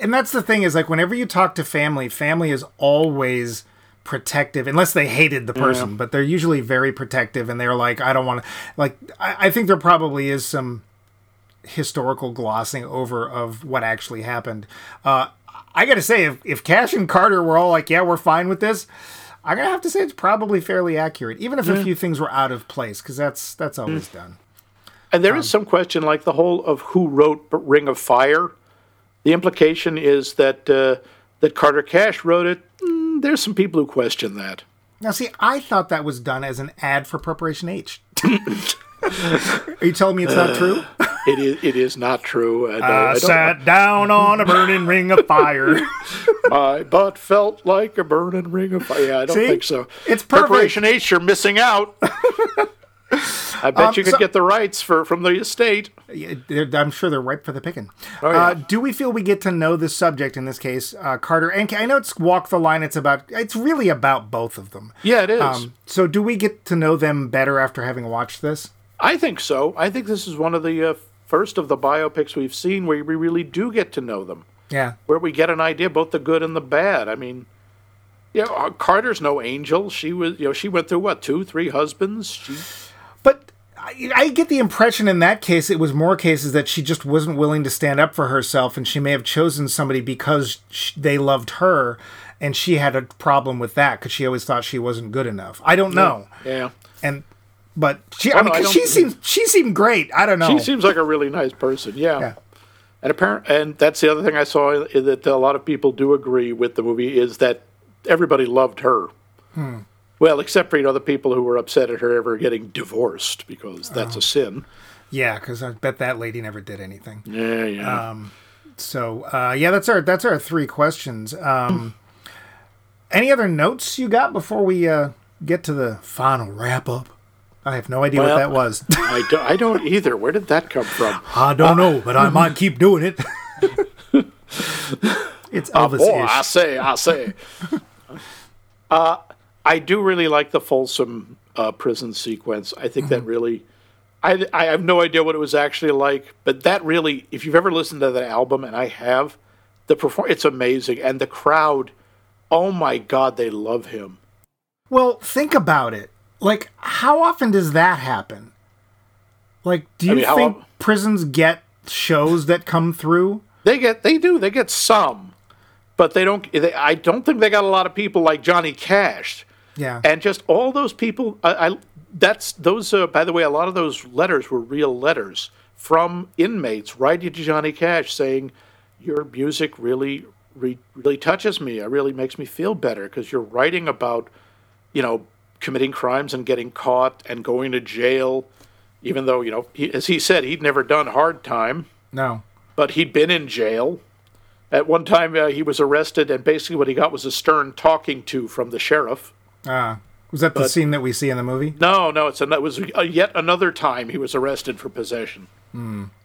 And that's the thing is like whenever you talk to family, family is always protective unless they hated the person, yeah. but they're usually very protective and they're like, I don't want to like I, I think there probably is some historical glossing over of what actually happened. Uh, I gotta say, if, if Cash and Carter were all like, yeah, we're fine with this, I'm gonna have to say it's probably fairly accurate, even if yeah. a few things were out of place, because that's that's always mm. done. And there um, is some question, like the whole of who wrote Ring of Fire. The implication is that uh, that Carter Cash wrote it. Mm, there's some people who question that. Now, see, I thought that was done as an ad for Preparation H. Are you telling me it's not true? it is. It is not true. Uh, I, I sat down on a burning ring of fire. My butt felt like a burning ring of fire. Yeah, I don't See? think so. It's perfect. Preparation H. You're missing out. I bet um, you could so, get the rights for from the estate. I'm sure they're ripe for the picking. Oh, yeah. uh, do we feel we get to know the subject in this case, uh, Carter? And I know it's walk the line. It's about. It's really about both of them. Yeah, it is. Um, so do we get to know them better after having watched this? I think so. I think this is one of the uh, first of the biopics we've seen where we really do get to know them. Yeah. Where we get an idea both the good and the bad. I mean, yeah, Carter's no angel. She was, you know, she went through what two, three husbands. She but I, I, get the impression in that case it was more cases that she just wasn't willing to stand up for herself, and she may have chosen somebody because she, they loved her, and she had a problem with that because she always thought she wasn't good enough. I don't know. Yeah. And but she, I mean, I she seems she seemed great. I don't know. She seems like a really nice person. Yeah. yeah. And apparent, and that's the other thing I saw that a lot of people do agree with the movie is that everybody loved her. Hmm. Well, except for you know the people who were upset at her ever getting divorced because that's oh. a sin. Yeah, because I bet that lady never did anything. Yeah, yeah. Um, so uh, yeah, that's our that's our three questions. Um, any other notes you got before we uh, get to the final wrap up? I have no idea well, what that was. I, do, I don't either. Where did that come from? I don't know, but I might keep doing it. it's Elvis. Oh, I say, I say. Uh, I do really like the Folsom uh, prison sequence. I think mm-hmm. that really. I, I have no idea what it was actually like, but that really, if you've ever listened to that album, and I have, the perform it's amazing, and the crowd, oh my god, they love him. Well, think about it. Like, how often does that happen? Like, do you I mean, think prisons get shows that come through? They get, they do, they get some, but they don't. They, I don't think they got a lot of people like Johnny Cash yeah. And just all those people, I, I that's those. Uh, by the way, a lot of those letters were real letters from inmates writing to Johnny Cash saying, "Your music really, re, really touches me. It really makes me feel better because you're writing about, you know, committing crimes and getting caught and going to jail." Even though you know, he, as he said, he'd never done hard time. No. But he'd been in jail, At one time, uh, he was arrested, and basically what he got was a stern talking to from the sheriff. Uh, was that the scene that we see in the movie? No, no, it's an, it was uh, yet another time he was arrested for possession.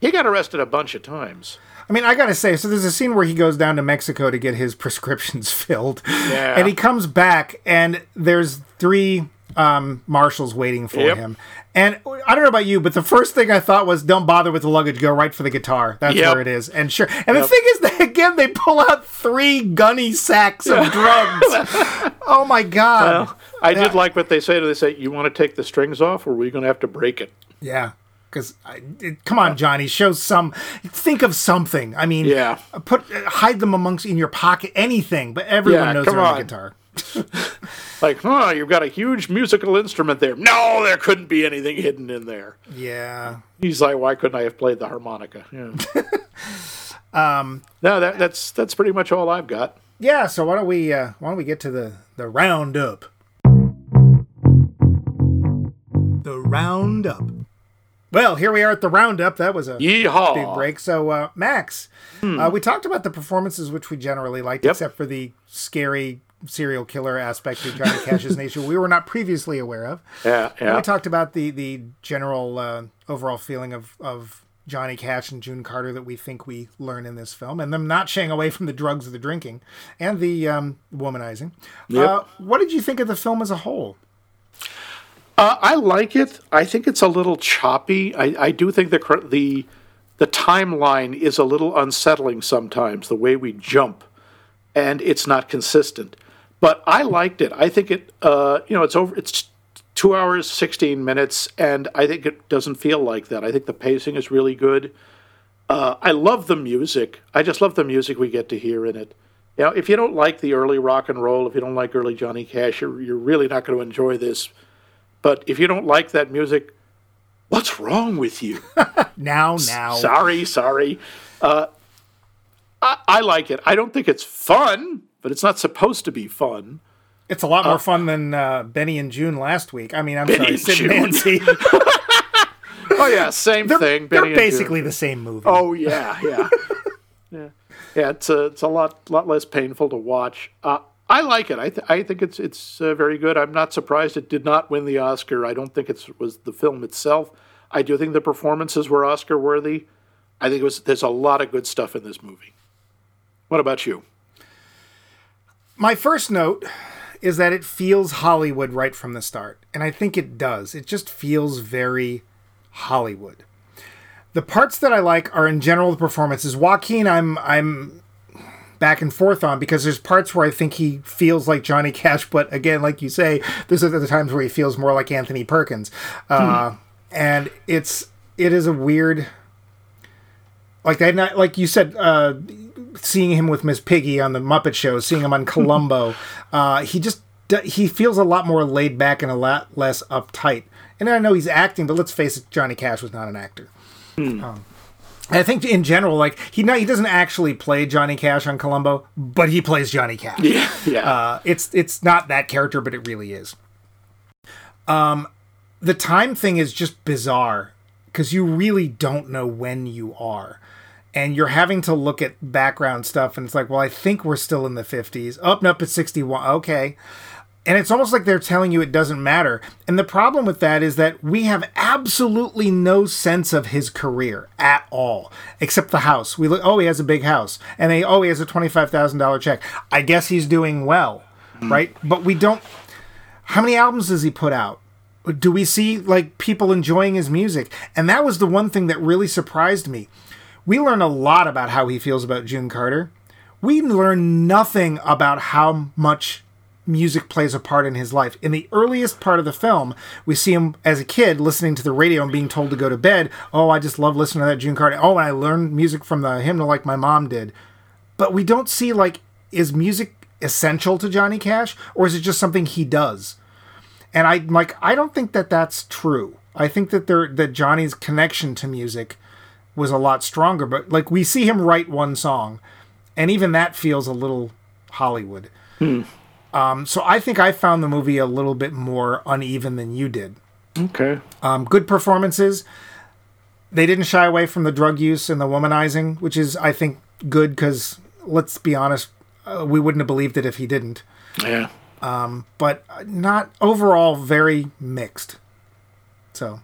He got arrested a bunch of times. I mean, I gotta say, so there's a scene where he goes down to Mexico to get his prescriptions filled, Yeah. and he comes back, and there's three um, marshals waiting for Yep. him. And I don't know about you, but the first thing I thought was, "Don't bother with the luggage. Go right for the guitar. That's Yep. where it is." And sure. And the thing is, that again, they pull out three gunny sacks of drugs. oh my god! Well, I Yeah. did like what they say. Do they say, "You want to take the strings off, or are we going to have to break it?" Yeah. Because come on, Johnny, show some. Think of something. I mean, Yeah. put hide them amongst in your pocket, anything. But everyone Yeah, knows they're on on. the guitar. Like, huh? You've got a huge musical instrument there. No, there couldn't be anything hidden in there. Yeah. He's like, "Why couldn't I have played the harmonica?" Yeah. um. No, that, that's that's pretty much all I've got. Yeah. So why don't we uh, why don't we get to the the roundup? The roundup. Well, here we are at the roundup. That was a Yeehaw! big break. So, uh, Max, uh, we talked about the performances, which we generally liked, Yep. except for the scary serial killer aspect of Johnny Cash's nature we were not previously aware of. Yeah, And yeah. we talked about the the general uh, overall feeling of of Johnny Cash and June Carter that we think we learn in this film, and them not shying away from the drugs the drinking and the um, womanizing. Yep. Uh, what did you think of the film as a whole? Uh, I like it. I think it's a little choppy. I, I do think the the the timeline is a little unsettling sometimes. The way we jump, and it's not consistent. But I liked it. I think it. Uh, you know, it's over. It's two hours sixteen minutes, and I think it doesn't feel like that. I think the pacing is really good. Uh, I love the music. I just love the music we get to hear in it. You know, if you don't like the early rock and roll, if you don't like early Johnny Cash, you're, you're really not going to enjoy this. But if you don't like that music, what's wrong with you? Now, now, sorry, sorry. Uh, I, I like it. I don't think it's fun, but it's not supposed to be fun. it's a lot more fun than uh, Benny and Joon last week. I mean, I'm Benny sorry, and Sid and June. Nancy. Oh yeah, same they're thing. they're Benny and Joon. basically the same movie. Oh yeah, yeah, yeah, yeah. It's a it's a lot lot less painful to watch. Uh, I like it. I th- I think it's it's uh, very good. I'm not surprised it did not win the Oscar. I don't think it was the film itself. I do think the performances were Oscar worthy. I think it was. There's a lot of good stuff in this movie. What about you? My first note is that it feels Hollywood right from the start. And I think it does. It just feels very Hollywood. The parts that I like are in general the performances. Joaquin, I'm I'm back and forth on because there's parts where I think he feels like Johnny Cash, but again, like you say, there's other times where he feels more like Anthony Perkins. Uh, and it's it is a weird like that night like you said uh seeing him with miss piggy on the muppet show seeing him on columbo uh he just he feels a lot more laid back and a lot less uptight. And i know he's acting but let's face it johnny cash was not an actor. Um, i think in general like he not, he doesn't actually play johnny cash on columbo but he plays johnny cash. Yeah, yeah. uh, it's it's not that character, but it really is. Um, the time thing is just bizarre because you really don't know when you are, and you're having to look at background stuff, and it's like, well, I think we're still in the fifties. Up and up at sixty one. Okay. And it's almost like they're telling you it doesn't matter. And the problem with that is that we have absolutely no sense of his career at all, except the house. We look, oh, he has a big house, and they, oh, he has a twenty-five thousand dollar check. I guess he's doing well, mm-hmm. right? But we don't. How many albums does he put out? Do we see like people enjoying his music? And that was the one thing that really surprised me. We learn a lot about how he feels about June Carter. We learn nothing about how much music plays a part in his life. In the earliest part of the film, we see him as a kid listening to the radio and being told to go to bed. Oh, I just love listening to that June Carter. Oh, and I learned music from the hymnal like my mom did. But we don't see like is music essential to Johnny Cash or is it just something he does? And I like I don't think that that's true. I think that there that Johnny's connection to music was a lot stronger, but like we see him write one song and even that feels a little Hollywood. Um, so I think I found the movie a little bit more uneven than you did. okay. Um, good performances. They didn't shy away from the drug use and the womanizing, which is I think good because let's be honest, uh, we wouldn't have believed it if he didn't. Yeah. But not overall very mixed. So,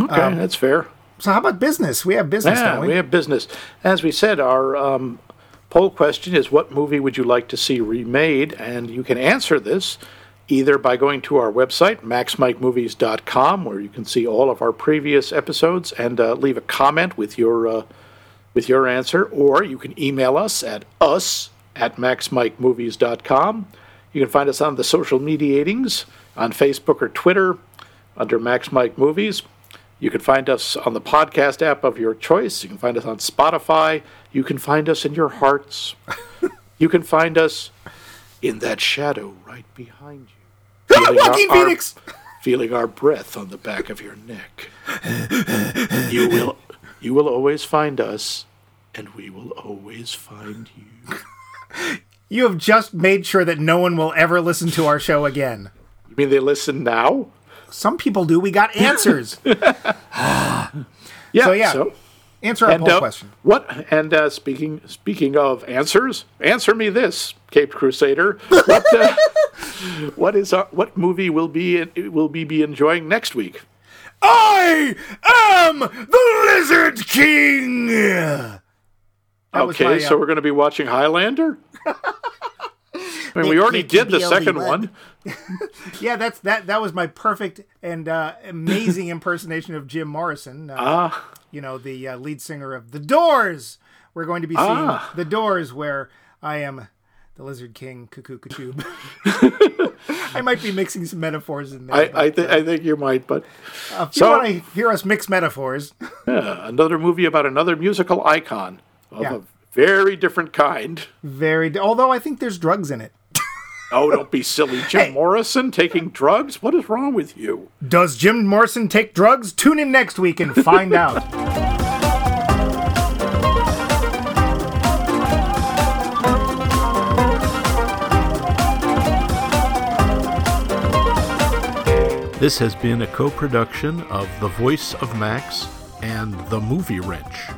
Okay, that's fair. So how about business? We have business, Yeah, we? we have business. As we said, our um, poll question is what movie would you like to see remade? And you can answer this either by going to our website, maxmikemovies.com, where you can see all of our previous episodes and uh, leave a comment with your, uh, with your answer, or you can email us at us at maxmikemovies.com. You can find us on the social mediatings on Facebook or Twitter under Max Mike Movies. You can find us on the podcast app of your choice. You can find us on Spotify. You can find us in your hearts. you can find us in that shadow right behind you. Feeling Joaquin our- our- Phoenix! feeling our breath on the back of your neck. you will you will always find us and we will always find you. You have just made sure that no one will ever listen to our show again. You mean they listen now? Some people do. We got answers. Yeah. So, yeah. Answer our and poll uh, question. what? And uh, speaking speaking of answers, answer me this, Cape Crusader. What, uh, what is our, what movie will be will we be enjoying next week? I am the Lizard King. That Okay, my, uh, so we're going to be watching Highlander. I mean, we already did the second one. yeah, that's that. That was my perfect and uh, amazing impersonation of Jim Morrison. Uh, Ah, you know, the uh, lead singer of The Doors. We're going to be seeing Ah. The Doors, where I am the Lizard King, Cuckoo Kachoob. I might be mixing some metaphors in there. I but, I, th- I think you might, but uh, if you want to hear us mix metaphors, uh, another movie about another musical icon of Yeah. a very different kind. very. Although I think there's drugs in it. Oh, don't be silly, Jim Hey. Morrison taking drugs. What is wrong with you? Does Jim Morrison take drugs? Tune in next week and find out. This has been a co production of The Voice of Max and The Movie Wrench.